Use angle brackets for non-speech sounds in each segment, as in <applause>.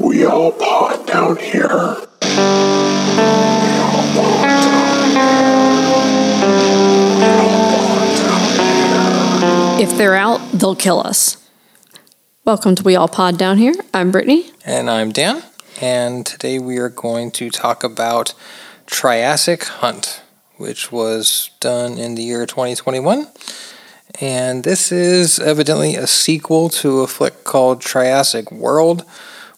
We all pod down here. We all pod down here. We all pod down here. If they're out, they'll kill us. Welcome to We All Pod Down Here. I'm Brittany. And I'm Dan, and today we are going to talk about Triassic Hunt, which was done in the year 2021. And this is evidently a sequel to a flick called Triassic World.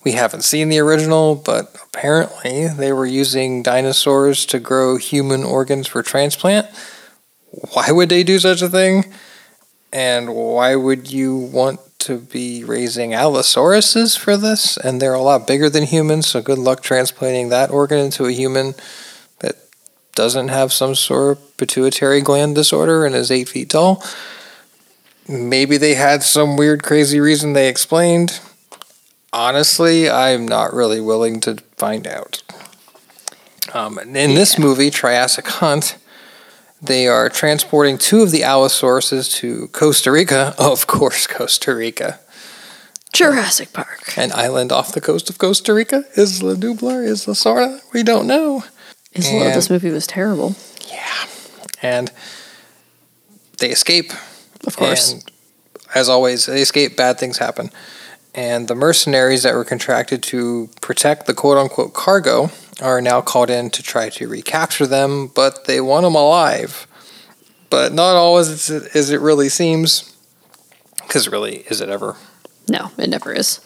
We haven't seen the original, but apparently they were using dinosaurs to grow human organs for transplant. Why would they do such a thing? And why would you want to be raising Allosauruses for this? And they're a lot bigger than humans, so good luck transplanting that organ into a human that doesn't have some sort of pituitary gland disorder and is eight feet tall. Maybe they had some weird, crazy reason they explained. Honestly, I'm not really willing to find out. Um, in this movie, Triassic Hunt, they are transporting two of the Allosauruses to Costa Rica. <laughs> Of course, Costa Rica. Jurassic Park. An island off the coast of Costa Rica? Isla Nublar? Isla Sorna? We don't know. Isla, And- this movie was terrible. Yeah. And they escape. Of course. And as always, they escape, bad things happen. And the mercenaries that were contracted to protect the quote unquote cargo are now called in to try to recapture them, but they want them alive. But not always as it, as it really seems. Because really, is it ever? No, it never is.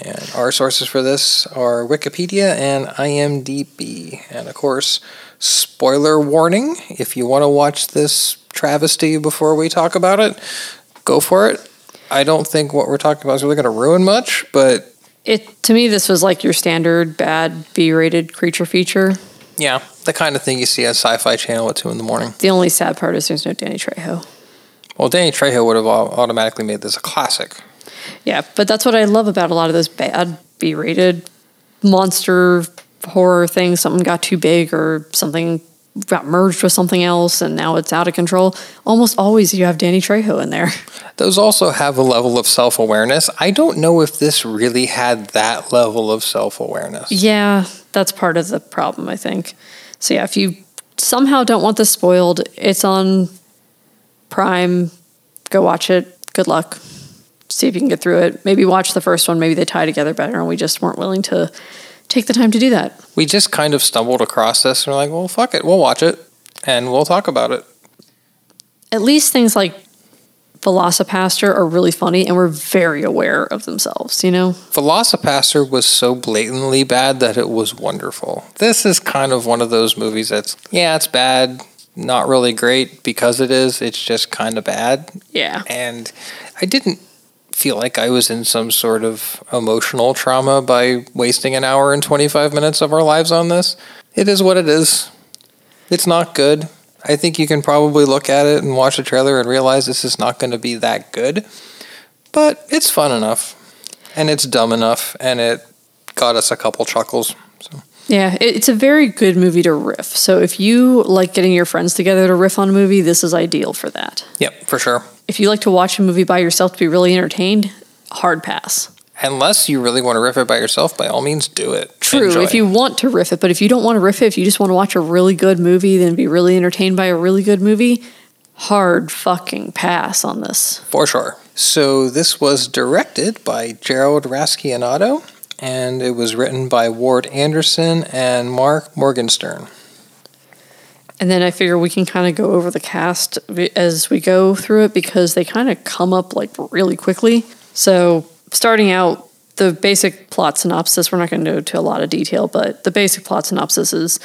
And our sources for this are Wikipedia and IMDb. And of course, spoiler warning if you want to watch this travesty before we talk about it, go for it. I don't think what we're talking about is really going to ruin much, but It to me, this was like your standard bad B-rated creature feature. yeah, the kind of thing you see on Sci Fi Channel at 2 in the morning. The only sad part is there's no Danny Trejo. Well, Danny Trejo would have automatically made this a classic. Yeah, but that's what I love about a lot of those bad B-rated monster horror things. Something got too big or something got merged with something else and now it's out of control. Almost always you have Danny Trejo in there. <laughs> Those also have a level of self awareness. I don't know if this really had that level of self awareness. Yeah, that's part of the problem, I think. So yeah, if you somehow don't want this spoiled, it's on Prime. Go watch it. Good luck. See if you can get through it. Maybe watch the first one. Maybe they tie together better, and we just weren't willing to take the time to do that. we just kind of stumbled across this and we're like, well, fuck it, we'll watch it and we'll talk about it. At least things like Velocipastor are really funny, and we're very aware of themselves. You know, Velocipastor was so blatantly bad that it was wonderful. This is kind of one of those movies that's, yeah, it's bad, not really great because it is, it's just kind of bad. yeah. And I didn't feel like I was in some sort of emotional trauma by wasting an hour and 25 minutes of our lives on this. It is what it is. It's not good. I think you can probably look at it and watch the trailer and realize this is not going to be that good. But it's fun enough. And it's dumb enough. And it got us a couple chuckles. So. Yeah, it's a very good movie to riff. So if you like getting your friends together to riff on a movie, this is ideal for that. Yep, for sure. If you like to watch a movie by yourself to be really entertained, hard pass. Unless you really want to riff it by yourself, by all means, do it. True, Enjoy. if you want to riff it, but if you don't want to riff it, if you just want to watch a really good movie, then be really entertained by a really good movie, hard fucking pass on this. For sure. So this was directed by Gerald Rascionato, and it was written by Ward Anderson and Mark Morgenstern. And then I figure we can kind of go over the cast as we go through it because they kind of come up like really quickly. So, starting out, the basic plot synopsis, we're not going to go into a lot of detail, but the basic plot synopsis is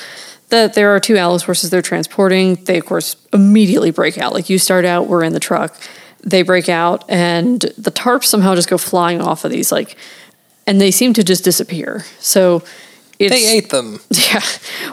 that there are two Allosauruses they're transporting. They, of course, immediately break out. Like you start out, we're in the truck, they break out, and the tarps somehow just go flying off of these, like, and they seem to just disappear. So, it's, They ate them. <laughs> yeah.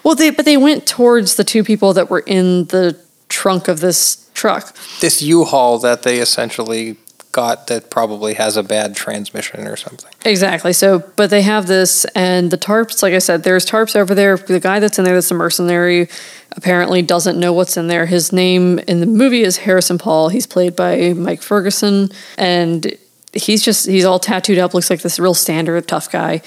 Well, they but they went towards the two people that were in the trunk of this truck. This U-Haul that they essentially got that probably has a bad transmission or something. Exactly. So, but they have this, and the tarps, like I said, there's tarps over there. The guy that's in there, that's a mercenary, apparently doesn't know what's in there. His name in the movie is Harrison Paul. He's played by Mike Ferguson, and he's just, he's all tattooed up, looks like this real standard tough guy.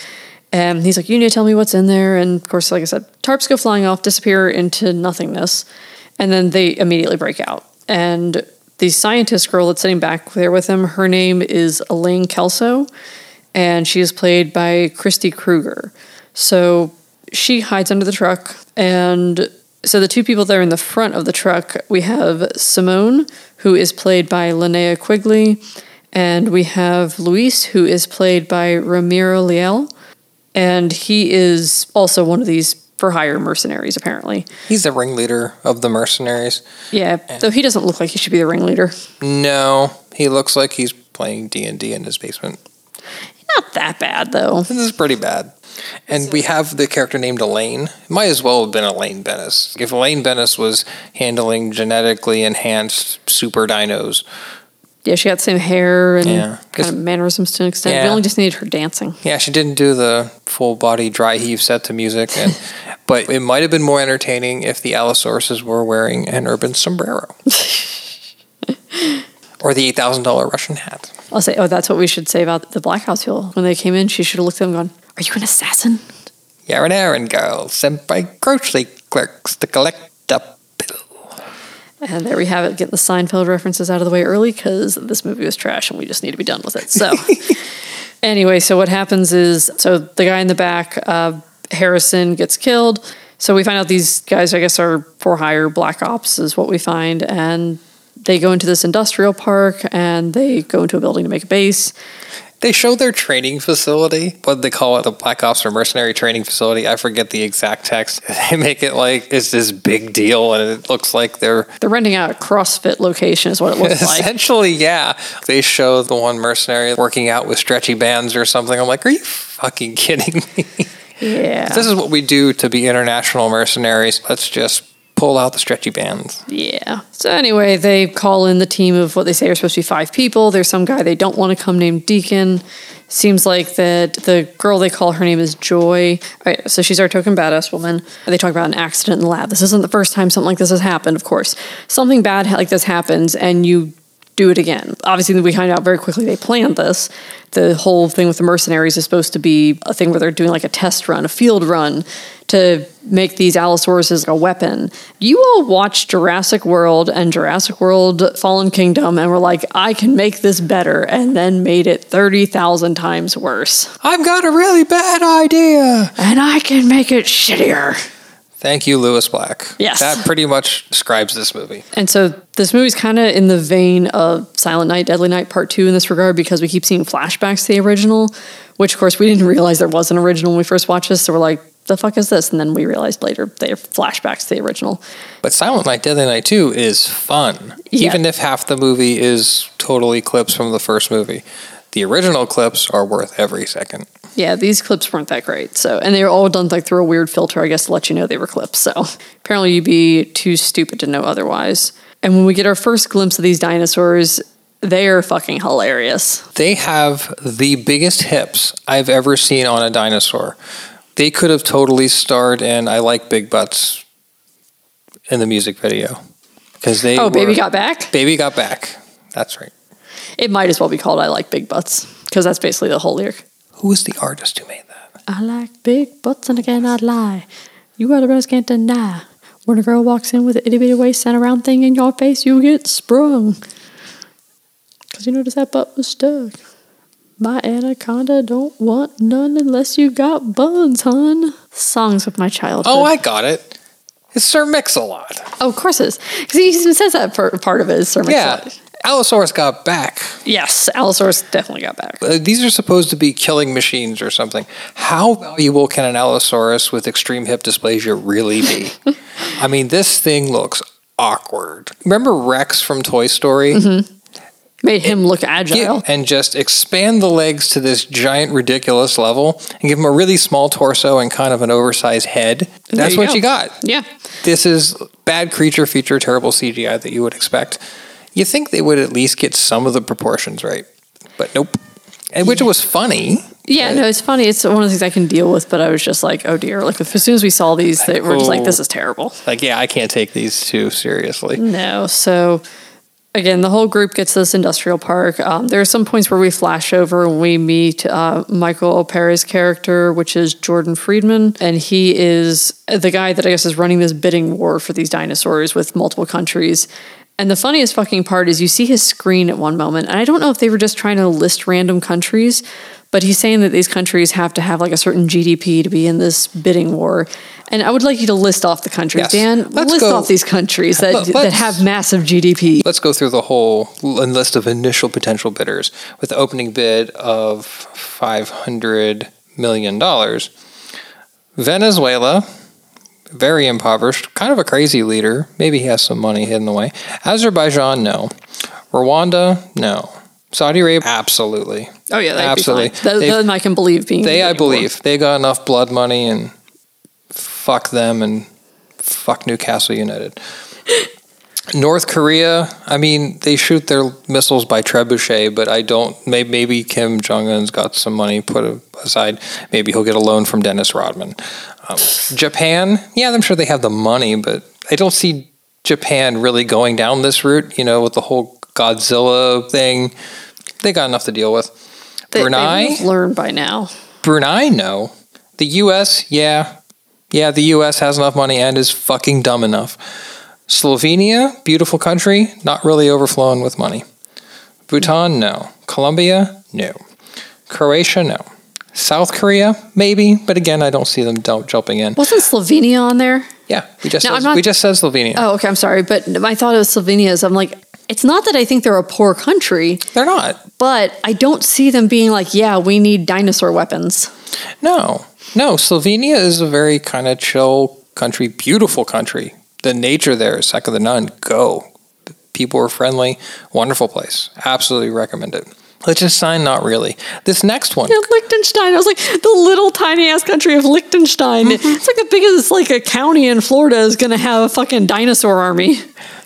And he's like, You need to tell me what's in there. And of course, like I said, tarps go flying off, disappear into nothingness. And then they immediately break out. And the scientist girl that's sitting back there with him, her name is Elaine Kelso. And she is played by Christy Kruger. So she hides under the truck. And so the two people there in the front of the truck, we have Simone, who is played by Linnea Quigley. And we have Luis, who is played by Ramiro Leal. And he is also one of these for hire mercenaries, apparently. He's the ringleader of the mercenaries. Yeah, though he doesn't look like he should be the ringleader. No, he looks like he's playing D and D in his basement. Not that bad, though. This is pretty bad. And we have the character named Elaine. It Might as well have been Elaine Benes. If Elaine Benes was handling genetically enhanced super dinos, Yeah, she got same hair and Yeah, kind of mannerisms to an extent. We only just needed her dancing. yeah, she didn't do the full body dry heave set to music, and <laughs> but it might have been more entertaining if the Allosauruses were wearing an urban sombrero <laughs> or the eight thousand dollar Russian hat. I'll say, oh, that's what we should say about the Black House people. When they came in, she should have looked at them and gone, Are you an assassin? You're an errand girl sent by grocery clerks to collect bill. And there we have it, getting the Seinfeld references out of the way early because this movie was trash and we just need to be done with it. So, <laughs> anyway, so what happens is so the guy in the back, uh, Harrison, gets killed. So we find out these guys, I guess, are for hire black ops, is what we find. And they go into this industrial park and they go into a building to make a base. They show their training facility. What do they call it? The Black Ops or Mercenary Training Facility. I forget the exact text. <laughs> They make it like it's this big deal, and it looks like they're They're renting out a CrossFit location, is what it looks <laughs> like. essentially, yeah. They show the one mercenary working out with stretchy bands or something. I'm like, are you fucking kidding me? <laughs> Yeah. this is what we do to be international mercenaries. Let's just pull out the stretchy bands. Yeah. So anyway, they call in the team of what they say are supposed to be five people. There's some guy they don't want to come named Deacon. Seems like that the girl they call her name is Joy. Right, so she's our token badass woman. They talk about an accident in the lab. This isn't the first time something like this has happened, of course. Something bad like this happens and you do it again. Obviously, we find out very quickly they planned this. The whole thing with the mercenaries is supposed to be a thing where they're doing like a test run, a field run to make these Allosauruses a weapon. You all watched Jurassic World and Jurassic World Fallen Kingdom and were like, I can make this better, and then made it 30,000 times worse. I've got a really bad idea. And I can make it shittier. Thank you, Lewis Black. Yes. That pretty much describes this movie. And so this movie's kind of in the vein of Silent Night, Deadly Night Part 2 in this regard because we keep seeing flashbacks to the original, which of course we didn't realize there was an original when we first watched this. So we're like, the fuck is this? And then we realized later they're flashbacks to the original. But Silent Night, Deadly Night 2 is fun, Yeah. even if half the movie is totally clips from the first movie. The original clips are worth every second. Yeah, these clips weren't that great. So, and they were all done like through a weird filter, I guess, to let you know they were clips. So apparently you'd be too stupid to know otherwise. And when we get our first glimpse of these dinosaurs, they are fucking hilarious. They have the biggest hips I've ever seen on a dinosaur. They could have totally starred in I Like Big Butts in the music video. Because they Oh, Baby Got Back? Baby Got Back. That's right. It might as well be called I Like Big Butts because that's basically the whole lyric. Who was the artist who made that? I like big butts and I cannot lie. You other brothers can't deny. When a girl walks in with an itty bitty waist and a round thing in your face, you get sprung. Cause you notice that butt was stuck. My anaconda don't want none unless you got buns, hun. Songs of my childhood. Oh, I got it. It's Sir Mix-a-Lot. oh, of course it is. Because he even says that per- part of it is Sir mix. Yeah. Allosaurus got back. Yes, Allosaurus definitely got back. Uh, these are supposed to be killing machines or something. How valuable can an Allosaurus with extreme hip dysplasia really be? <laughs> I mean, this thing looks awkward. Remember Rex from Toy Story? Made him look agile. And just expand the legs to this giant, ridiculous level and give him a really small torso and kind of an oversized head. That's you what go. you got. yeah. This is bad creature feature, terrible CGI that you would expect. You think they would at least get some of the proportions right, but nope. And which was funny. Yeah, no, it's funny. It's one of the things I can deal with, but I was just like, oh dear. Like, as soon as we saw these, they were just like, this is terrible. Like, yeah, I can't take these too seriously. No. So again, the whole group gets to this industrial park. Um, there are some points where we flash over and we meet uh, Michael Paré's character, which is Jordan Friedman, and he is the guy that I guess is running this bidding war for these dinosaurs with multiple countries. And the funniest fucking part is you see his screen at one moment, and I don't know if they were just trying to list random countries, but he's saying that these countries have to have like a certain GDP to be in this bidding war. And I would like you to list off the countries, Yes. Dan. Let's list go- off these countries that that have massive GDP. Let's go through the whole list of initial potential bidders with the opening bid of $500 million. Venezuela, very impoverished, kind of a crazy leader. Maybe he has some money hidden away. Azerbaijan, no. Rwanda, no. Saudi Arabia, absolutely. Oh yeah, Absolutely. Be fine. That, then I can believe being. They, I war. believe, they got enough blood money and fuck them and fuck Newcastle United. <laughs> North Korea, I mean, they shoot their missiles by trebuchet, but I don't. Maybe, maybe Kim Jong Un's got some money put aside. Maybe he'll get a loan from Dennis Rodman. Um, Japan, yeah, I'm sure they have the money, but I don't see Japan really going down this route. You know, with the whole Godzilla thing, they got enough to deal with. They, Brunei, learned by now. Brunei, no. The U.S., yeah. Yeah, the U.S. has enough money and is fucking dumb enough. Slovenia, beautiful country, not really overflowing with money. Bhutan, no. Colombia, no. Croatia, no. South Korea, maybe, but again, I don't see them don't jumping in. Wasn't Slovenia on there? Yeah, we just No, said, not- we just said Slovenia. Oh, okay. I'm sorry, but my thought of Slovenia is I'm like, it's not that I think they're a poor country, They're not. but I don't see them being like, yeah, we need dinosaur weapons. No, no. Slovenia is a very kind of chill country, beautiful country. The nature there is second to none. Go. People are friendly, wonderful place. Absolutely recommend it. Liechtenstein, not really. This next one, Yeah, Liechtenstein. I was like, the little tiny ass country of Liechtenstein. Mm-hmm. It's like the biggest like a county in Florida is going to have a fucking dinosaur army.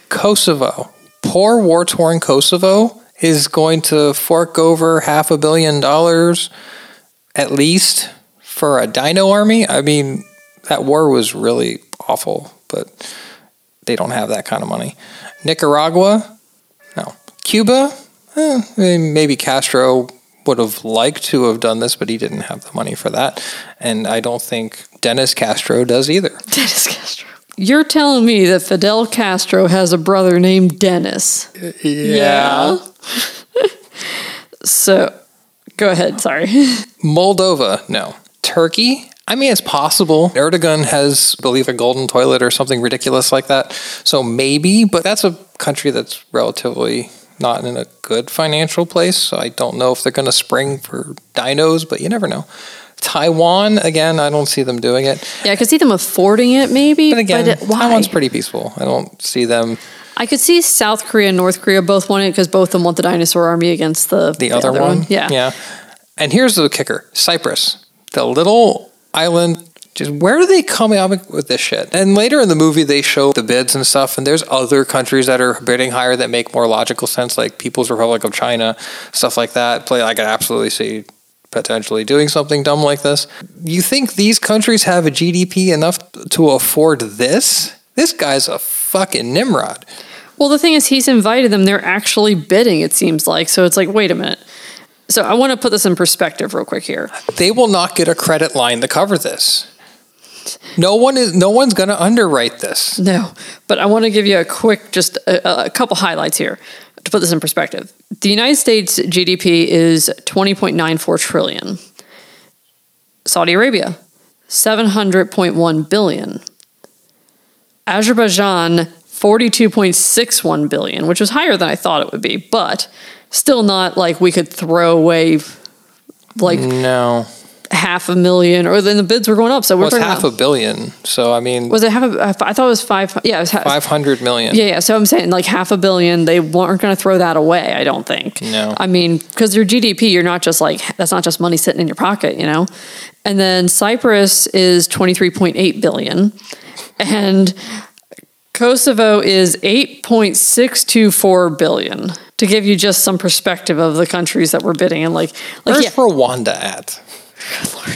Kosovo. Poor war torn Kosovo is going to fork over half a billion dollars at least for a dino army. I mean, that war was really awful, but they don't have that kind of money. Nicaragua, no. Cuba, eh, maybe Castro would have liked to have done this, but he didn't have the money for that. And I don't think Dennis Castro does either. <laughs> Dennis Castro. You're telling me that Fidel Castro has a brother named Dennis? Yeah. <laughs> so, go ahead. Sorry. <laughs> Moldova, no. Turkey, I mean, it's possible. Erdogan has, I believe, a golden toilet or something ridiculous like that. So maybe, but that's a country that's relatively not in a good financial place. So I don't know if they're going to spring for dinos, but you never know. Taiwan, again, I don't see them doing it. Yeah, I could see them affording it, maybe. But again, it- why? Taiwan's pretty peaceful. I don't see them. I could see South Korea and North Korea both want it because both of them want the dinosaur army against the The, other, one, Yeah. yeah. And here's the kicker: Cyprus, the little island. Just where do they come up with this shit? And later in the movie, they show the bids and stuff. And there's other countries that are bidding higher that make more logical sense, like People's Republic of China, stuff like that. Play, I could absolutely see potentially doing something dumb like this. You think these countries have a GDP enough to afford this? This guy's a fucking Nimrod. Well, the thing is, he's invited them. They're actually bidding, it seems like. So it's like, wait a minute. So I want to put this in perspective real quick here. they will not get a credit line to cover this. No one is. No one's going to underwrite this. No, but I want to give you a quick, just a, a couple highlights here to put this in perspective. The United States GDP is 20.94 trillion. Saudi Arabia, 700.1 billion. Azerbaijan, 42.61 billion, which was higher than I thought it would be, but still not like we could throw away like No, half a million, or then the bids were going up. So we're well, it's half about, a billion. So I mean, was it half a, I thought it was five, yeah, it was half, five hundred million. yeah, yeah. So I'm saying like half a billion, they weren't going to throw that away. I don't think. No. I mean, because your GDP, you're not just like that's not just money sitting in your pocket, you know. And then Cyprus is 23.8 billion, and Kosovo is 8.624 billion. To give you just some perspective of the countries that we're bidding, and like, like Where's yeah, Rwanda at?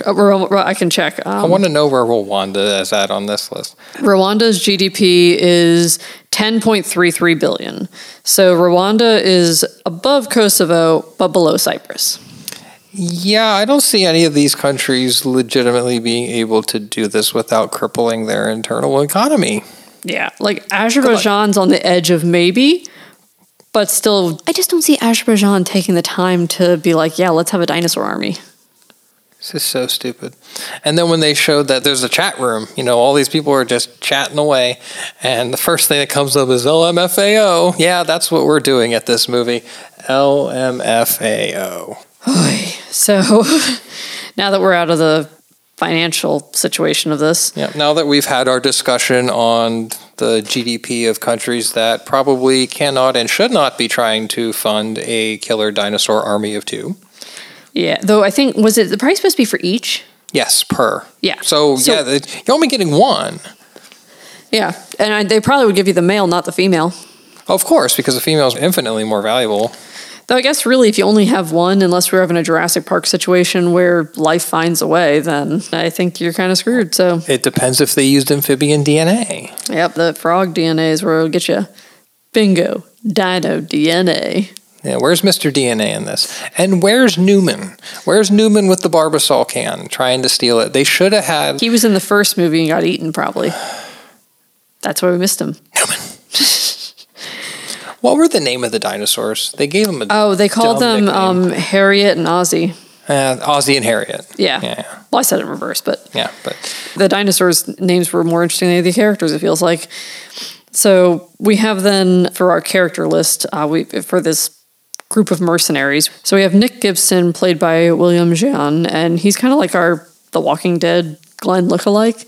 Ru- Ru- I can check. I Um, want to know where Rwanda is at on this list. Rwanda's GDP is 10.33 billion. So Rwanda is above Kosovo, but below Cyprus. Yeah, I don't see any of these countries legitimately being able to do this without crippling their internal economy. Yeah, like Azerbaijan's on the edge of maybe, but still, I just don't see Azerbaijan taking the time to be like, yeah, let's have a dinosaur army. This is so stupid. And then when they showed that there's a chat room, you know, all these people are just chatting away, and the first thing that comes up is LMFAO. Yeah, that's what we're doing at this movie. LMFAO. So <laughs> now that we're out of the financial situation of this, Yeah, now that we've had our discussion on the GDP of countries that probably cannot and should not be trying to fund a killer dinosaur army of two. Yeah, though I think, was it the price supposed to be for each? Yes, per. Yeah. So, So- yeah, the, you're only getting one. Yeah, and I, they probably would give you the male, not the female. Of course, because the female is infinitely more valuable. Though I guess really, if you only have one, unless we're having a Jurassic Park situation where life finds a way, then I think you're kind of screwed. So, It depends if they used amphibian DNA. yep, the frog DNA is where it'll get you. Bingo, dino DNA. Yeah, where's Mr. DNA in this? And where's Newman? Where's Newman with the Barbasol can trying to steal it? They should have had He was in the first movie and got eaten, probably. That's why we missed him. Newman. what were the name of the dinosaurs? They gave them a Oh, they called them um, Harriet and Ozzy. Uh, Ozzy and Harriet. Yeah. Yeah, Well, I said it in reverse, but yeah, but the dinosaurs' names were more interesting than the characters. It feels like. So we have then for our character list, uh, we for this group of mercenaries. So we have Nick Gibson, played by William Jean, and he's kind of like our The Walking Dead Glenn lookalike.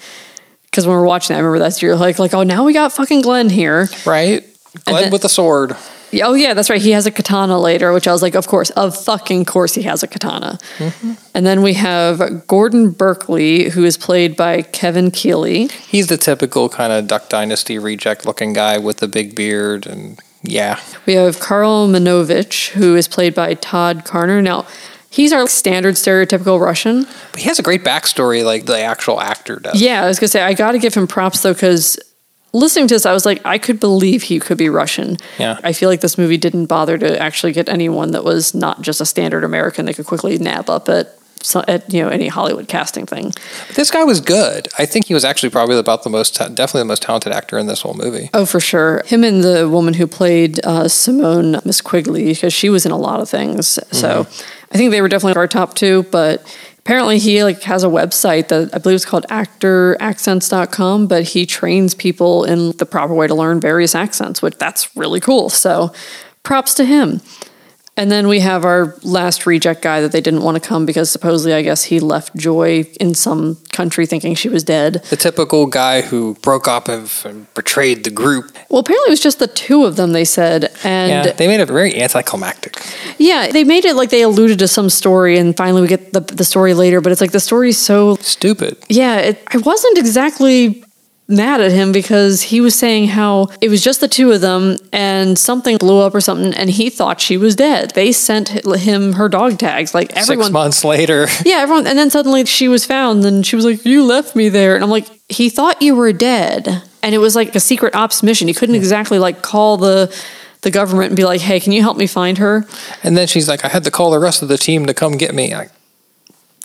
Because when we're watching, that, I remember that you're like, like, oh, now we got fucking Glenn here. right. Glenn then- with a sword. Yeah, Oh yeah, that's right. He has a katana later, which I was like, of course, of fucking course, he has a katana. Mm-hmm. And then we have Gordon Berkeley, who is played by Kevin Keeley. He's the typical kind of Duck Dynasty reject looking guy with the big beard and yeah. We have Karl Manovich, who is played by Todd Karner. Now, he's our standard stereotypical Russian. But he has a great backstory like the actual actor does. Yeah, I was gonna say I got to give him props though, because listening to this, I was like, I could believe he could be Russian. Yeah. I feel like this movie didn't bother to actually get anyone that was not just a standard American they could quickly nab up at. So- At you know any Hollywood casting thing, This guy was good. I think he was actually probably about the most, definitely the most talented actor in this whole movie. oh for sure. Him and the woman who played uh, Simone Miss Quigley, because she was in a lot of things. So I think they were definitely our top two. But apparently he like has a website that I believe is called actoraccents.com, but he trains people in the proper way to learn various accents, which that's really cool. So props to him. And then we have our last reject guy that they didn't want to come because supposedly, I guess, he left Joy in some country thinking she was dead. The typical guy who broke up and and betrayed the group. Well, apparently it was just the two of them, they said. And Yeah, they made it very anticlimactic. Yeah, they made it like they alluded to some story, and finally we get the the story later. But it's like the story's so Stupid. yeah. It, I wasn't exactly mad at him because he was saying how it was just the two of them, and something blew up or something, and he thought she was dead. They sent him her dog tags, like everyone Six months later. <laughs> Yeah, everyone, and then suddenly she was found, and she was like, "You left me there," and I'm like, "He thought you were dead," and it was like a secret ops mission. He couldn't exactly like call the the government and be like, "Hey, can you help me find her?" And then she's like, I had to call the rest of the team to come get me. Like,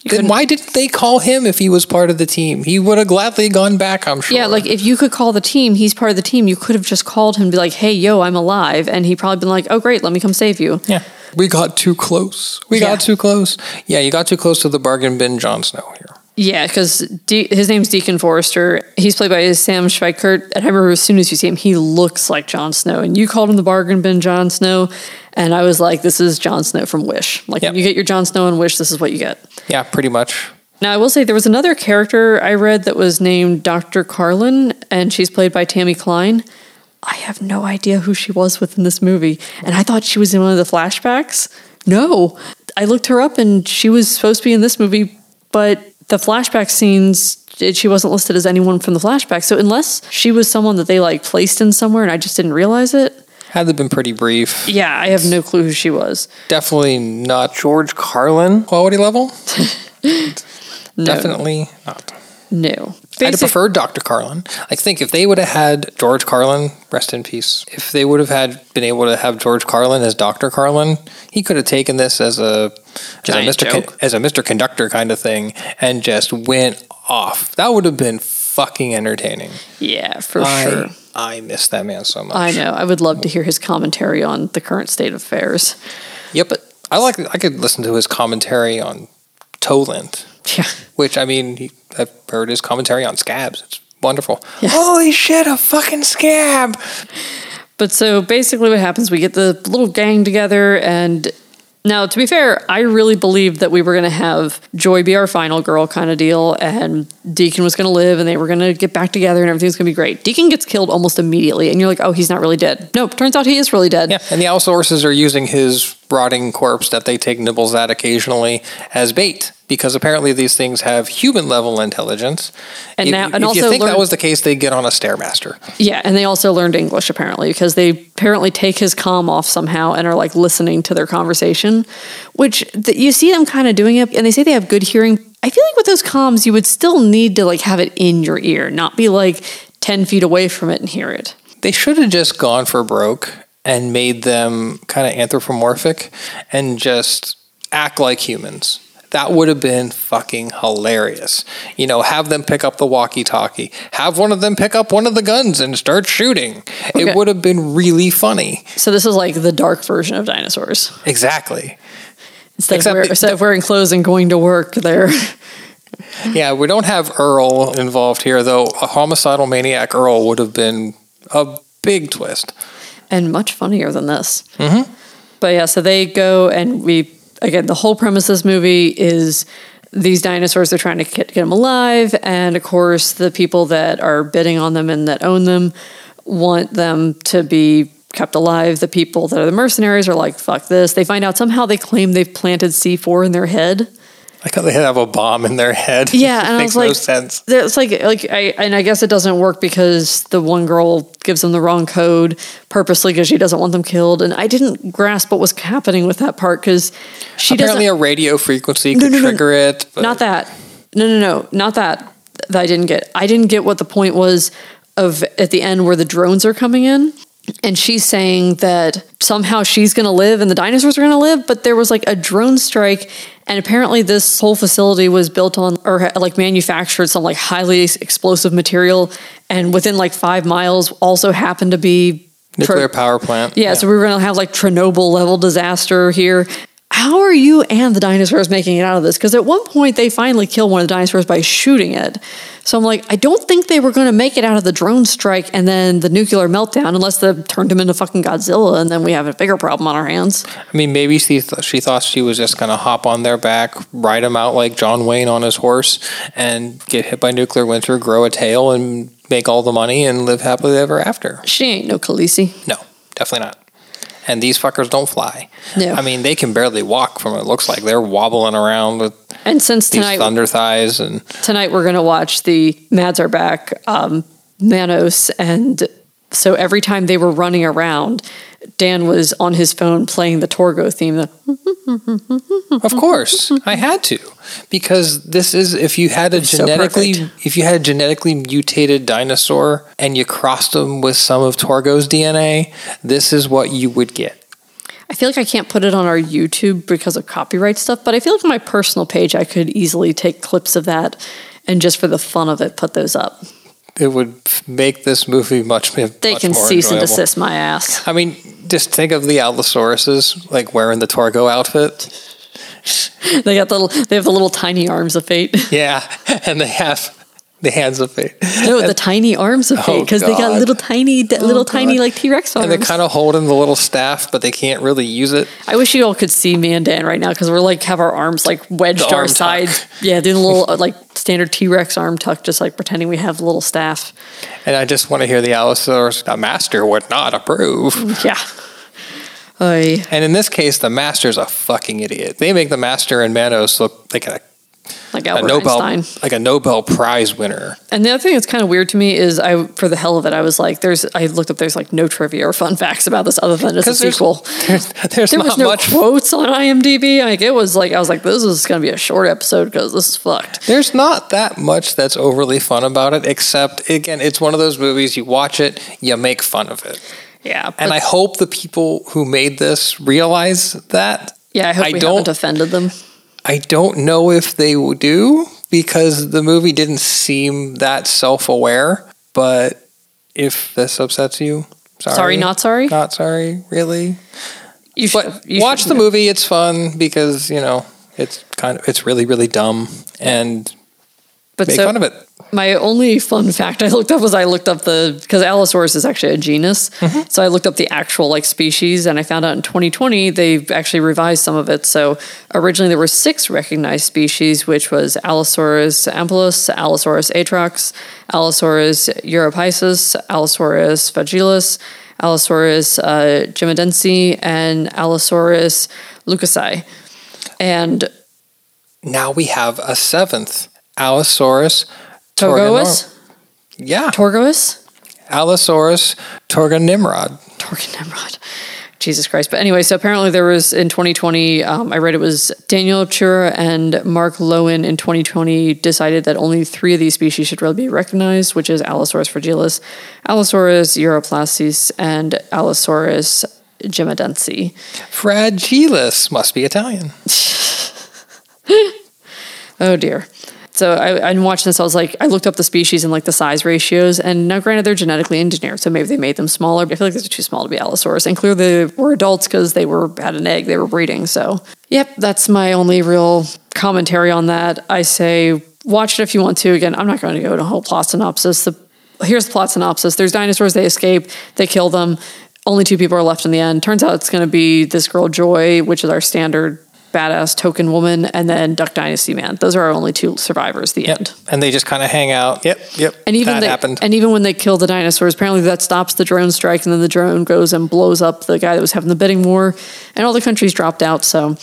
then why didn't they call him if he was part of the team? He would have gladly gone back, I'm sure. Yeah, like if you could call the team, he's part of the team. You could have just called him and be like, "Hey, yo, I'm alive," and he probably been like, "Oh, great, let me come save you." Yeah. We got too close. We Yeah. got too close. Yeah, you got too close to the bargain bin Jon Snow here. Yeah, because De- his name's Deacon Forrester. He's played by Sam Schweikert. And I remember as soon as you see him, he looks like Jon Snow. And you called him the bargain bin Jon Snow, and I was like, "This is Jon Snow from Wish." Like, Yep. when you get your Jon Snow in Wish, this is what you get. Yeah, pretty much. Now, I will say there was another character I read that was named Dr. Carlin, and she's played by Tammy Klein. I have no idea who she was within this movie, and I thought she was in one of the flashbacks. No, I looked her up, and she was supposed to be in this movie, but the flashback scenes. Eh, she wasn't listed as anyone from the flashback. So, unless she was someone that they like placed in somewhere and I just didn't realize it, Had to been pretty brief. yeah, I have no clue who she was. Definitely not George Carlin quality level. <laughs> No. Definitely not. No. I'd have preferred Dr. Carlin. I think if they would have had George Carlin, rest in peace, if they would have had been able to have George Carlin as Dr. Carlin, he could have taken this as a as a Mr. Con- as a Mr. Conductor kind of thing and just went off. That would have been fucking entertaining. Yeah, for I sure. I miss that man so much. I know. I would love to hear his commentary on the current state of affairs. Yep. I like I could listen to his commentary on Toland. <laughs> Yeah. Which I mean, he, I've heard his commentary on scabs. It's wonderful. Yeah. Holy shit, a fucking scab! But so basically, what happens? We get the little gang together, and now to be fair, I really believed that we were going to have Joy be our final girl kind of deal, and Deacon was going to live, and they were going to get back together, and everything's going to be great. Deacon gets killed almost immediately, and you're like, oh, he's not really dead. Nope, turns out he is really dead. Yeah, and the outsources are using his rotting corpse that they take nibbles at occasionally as bait because apparently these things have human level intelligence. And if, now- and if also you think learn- that was the case, they get on a stairmaster. Yeah, and they also learned English apparently because they apparently take his comm off somehow and are like listening to their conversation, which th- you see them kind of doing it, and they say they have good hearing. I feel like with those comms, you would still need to like have it in your ear, not be like ten feet away from it and hear it. They should have just gone for broke and made them kind of anthropomorphic and just act like humans. That would have been fucking hilarious. You know, have them pick up the walkie talkie, have one of them pick up one of the guns and start shooting. Okay. It would have been really funny. So this is like the dark version of dinosaurs. Exactly. Instead, Except of, wear, the- of wearing clothes and going to work, they're <laughs> Yeah, we don't have Earl involved here, though. A homicidal maniac Earl would have been a big twist. And much funnier than this. Mm-hmm. But yeah, so they go and we again the whole premise of this movie is these dinosaurs are trying to get, get them alive, and of course the people that are bidding on them and that own them want them to be kept alive. The people that are the mercenaries are like, "Fuck this!" They find out somehow they claim they've planted C four in their head. Like how they have a bomb in their head. Yeah, <laughs> It and I makes was like, no sense. It's like like I and I guess it doesn't work because the one girl gives them the wrong code purposely because she doesn't want them killed, and I didn't grasp what was happening with that part because she Apparently, a radio frequency No, could no, no, trigger it. But Not that. No, no, no, not that. That I didn't get. I didn't get what the point was of at the end where the drones are coming in. And she's saying that somehow she's going to live and the dinosaurs are going to live, but there was like a drone strike, and apparently this whole facility was built on or like manufactured some like highly explosive material, and within like five miles also happened to be nuclear power plant. yeah, so we were going to have like Chernobyl level disaster here. How are you and the dinosaurs making it out of this? Because at one point they finally kill one of the dinosaurs by shooting it. So I'm like, I don't think they were going to make it out of the drone strike and then the nuclear meltdown unless they turned him into fucking Godzilla and then we have a bigger problem on our hands. I mean, maybe she, th- she thought she was just going to hop on their back, ride him out like John Wayne on his horse, and get hit by nuclear winter, grow a tail, and make all the money and live happily ever after. She ain't no Khaleesi. No, definitely not. And these fuckers don't fly. No. I mean, they can barely walk from what it looks like. They're wobbling around with And since these tonight thunder thighs and tonight we're going to watch the Mads are back, um, Manos, and so every time they were running around, Dan was on his phone playing the Torgo theme. The, Of course, I had to because this is if you had a genetically perfect. if you had a genetically mutated dinosaur and you crossed them with some of Torgo's DNA, this is what you would get. I feel like I can't put it on our YouTube because of copyright stuff, but I feel like on my personal page I could easily take clips of that and just for the fun of it put those up. It would make this movie much. They can more cease and desist my ass. I mean, just think of the Allosaurus like wearing the Torgo outfit. They got the little, they have the little tiny arms of fate. Yeah, <laughs> and they have the hands of fate. No, the tiny arms of fate Oh, because they got little tiny, little tiny like T Rex arms. And they're kind of holding the little staff, but they can't really use it. I wish you all could see me and Dan right now because we're like have our arms like wedged to our tuck. sides. Yeah, doing a little uh, like standard T Rex arm tuck, just like pretending we have a little staff. And I just want to hear the Allosaurus. The master would not approve. Yeah. Oy. And in this case, the master's a fucking idiot. They make the master and Manos look like a like a Nobel, Einstein. like a Nobel Prize winner. And the other thing that's kind of weird to me is I, for the hell of it, I was like, there's, I looked up, there's like no trivia or fun facts about this other than it's a there's- sequel. There's, there's There not was no much. quotes on IMDb. Like it was like I was like, this is going to be a short episode because this is fucked. There's not that much that's overly fun about it, except again, it's one of those movies you watch it, you make fun of it, Yeah, and I hope the people who made this realize that. yeah, I hope I we don't- haven't offended them. I don't know if they do because the movie didn't seem that self-aware. But if this upsets you, sorry, Sorry, not sorry. not sorry, really. You should But you watch should the know. movie; it's fun because you know it's kind of it's really really dumb and But make so fun of it. my only fun fact I looked up was I looked up the because Allosaurus is actually a genus. Mm-hmm. So I looked up the actual like species, and I found out in 2020 they've actually revised some of it. So originally there were six recognized species, which was Allosaurus ampullus, Allosaurus atrox, Allosaurus europysus, Allosaurus vagilis, Allosaurus uh, jimadense, and Allosaurus lucasi. And Now we have a seventh Allosaurus torganor- Yeah, Torgois. Allosaurus torganimrod. Torkin Nimrod. Jesus Christ. But anyway, so apparently there was in 2020, um, I read it was Daniel Chure and Mark Loewen in 2020 decided that only three of these species should really be recognized, which is Allosaurus fragilis, Allosaurus europlastis, and Allosaurus jimadense. Fragilis must be Italian. <laughs> Oh dear. So I, I watched this. I was like, I looked up the species and like the size ratios, and now granted they're genetically engineered, so maybe they made them smaller. But I feel like they're too small to be Allosaurus, and clearly they were adults because they were had an egg, they were breeding. So, yep, that's my only real commentary on that. I say watch it if you want to. Again, I'm not going to go into a whole plot synopsis. The here's the plot synopsis. There's dinosaurs. They escape. They kill them. Only two people are left in the end. Turns out it's going to be this girl Joy, which is our standard badass token woman, and then Duck Dynasty man. Those are our only two survivors. The Yep. end. And they just kind of hang out. Yep, yep. And even that they, happened. and even when they kill the dinosaurs, apparently that stops the drone strike, and then the drone goes and blows up the guy that was having the bidding war, and all the countries dropped out. So,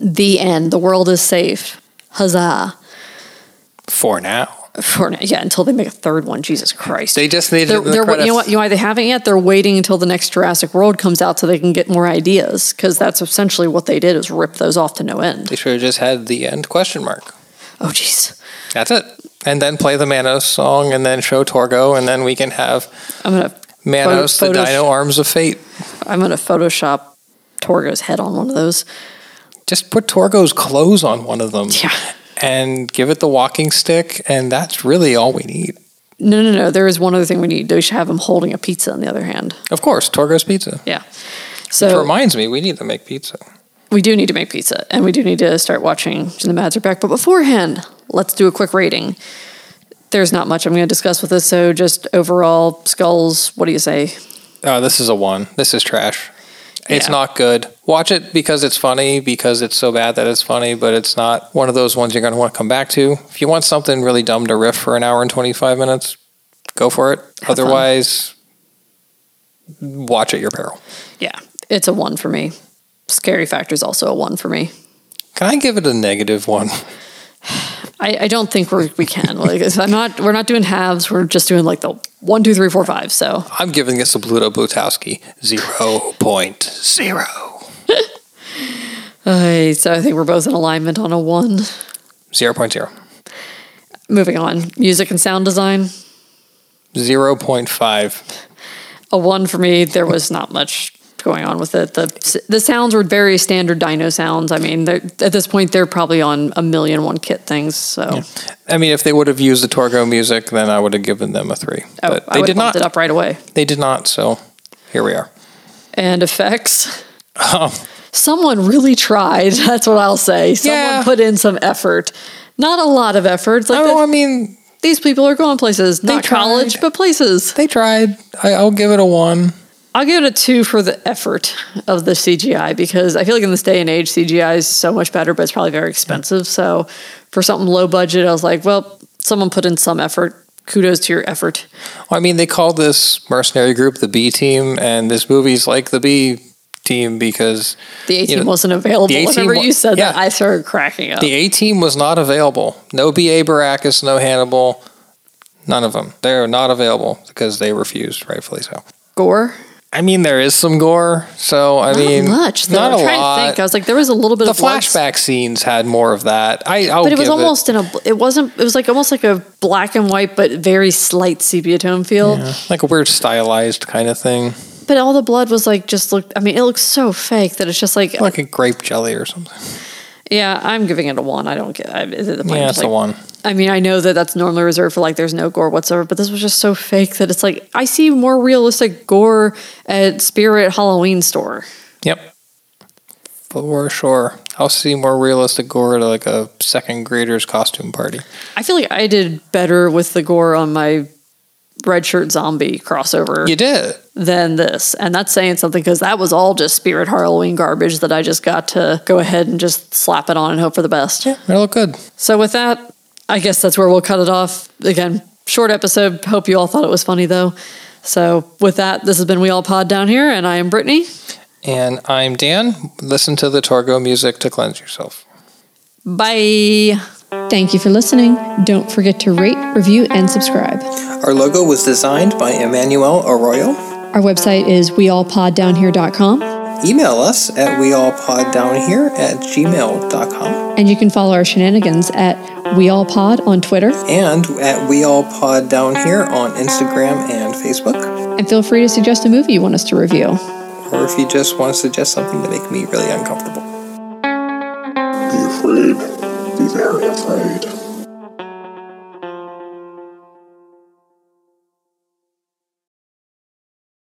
the end. The world is safe. Huzzah! For now. For yeah, until they make a third one. Jesus Christ! They just need they're, the they're, you know what? You know why they haven't yet? They're waiting until the next Jurassic World comes out so they can get more ideas. Because that's essentially what they did is rip those off to no end. They should have just had the end question mark. Oh, jeez. That's it. And then play the Manos song and then show Torgo and then we can have I'm gonna Manos, Photo- the Dino Arms of Fate. I'm gonna Photoshop Torgo's head on one of those. Just put Torgo's clothes on one of them. Yeah. And give it the walking stick, and that's really all we need. No, no, no. There is one other thing we need. We should have him holding a pizza on the other hand. Of course, Torgo's Pizza. Yeah. Which So reminds me, we need to make pizza. we do need to make pizza, and we do need to start watching The Mads are back. But beforehand, let's do a quick rating. There's not much I'm going to discuss with this, so just overall skulls. What do you say? Oh, this is a one. This is trash. It's Yeah. not good. Watch it because it's funny, because it's so bad that it's funny, but it's not one of those ones you're going to want to come back to. If you want something really dumb to riff for an hour and 25 minutes, go for it. Have fun. Otherwise, watch at your peril. Yeah, it's a one for me. Scary Factor is also a one for me. Can I give it a negative one? <sighs> <sighs> <sighs> I, I don't think we we can. Like, I'm not. We're not doing halves. We're just doing like the one, two, three, four, five. So I'm giving this a Bluto Blutarsky 0.0. Uh, <laughs> so I think we're both in alignment on a one. 0.0. Moving on, music and sound design. 0.5. A one for me. There was not much going on with it. The the sounds were very standard Dino sounds. I mean, at this point, they're probably on a million one kit things. So I mean, if they would have used the Torgo music, then I would have given them a three. oh, but they would did not. it up right away. They did not. So here we are. And effects. Um, Someone really tried. <laughs> That's what I'll say. Someone Yeah. put in some effort. Not a lot of effort. It's Like oh, the- I mean, these people are going places. Not tried. college, but places. they tried. I, I'll give it a one. I'll give it a two for the effort of the CGI because I feel like in this day and age, CGI is so much better, but it's probably very expensive. So for something low budget, I was like, well, someone put in some effort. Kudos to your effort. Well, I mean, they called this mercenary group the B team, and this movie's like the B team because The A team know, wasn't available. the Whenever you said that. I started cracking up. the A team was not available. No B.A. Baracus, no Hannibal, none of them. They're not available because they refused, rightfully so. Gore. I mean, there is some gore, so I Not mean, much. Though. not I'm a trying lot. to think. I was like, there was a little bit the of flashback scenes had more of that. I, I'll but it was almost in a. It wasn't. It was like almost like a black and white, but very slight sepia tone feel. Yeah, like a weird stylized kind of thing, But all the blood was like just looked. I mean, it looks so fake that it's just like. like a grape jelly or something. Yeah, I'm giving it a one. I don't get. I, is it the point? Yeah, it's a one. I mean, I know that that's normally reserved for like there's no gore whatsoever, but this was just so fake that it's like I see more realistic gore at Spirit Halloween store. Yep. For sure. I'll see more realistic gore at like a second grader's costume party. I feel like I did better with the gore on my red shirt zombie crossover You did. than this, and that's saying something because that was all just Spirit Halloween garbage that I just got to go ahead and just slap it on and hope for the best. Yeah, it looked good. So with that, I guess that's where we'll cut it off. Again, short episode. Hope you all thought it was funny though. So with that, this has been We All Pod down here, and I am Brittany. And I'm Dan. Listen to the Torgo music to cleanse yourself. Bye. Thank you for listening. Don't forget to rate, review, and subscribe. Our logo was designed by Emmanuel Arroyo. Our website is weallpoddownhere.com, Email us at weallpoddownhere at gmail.com and you can follow our shenanigans at weallpod on Twitter. and at weallpoddownhere on Instagram and Facebook. And feel free to suggest a movie you want us to review. Or if you just want to suggest something to make me really uncomfortable. Be afraid. Be very afraid.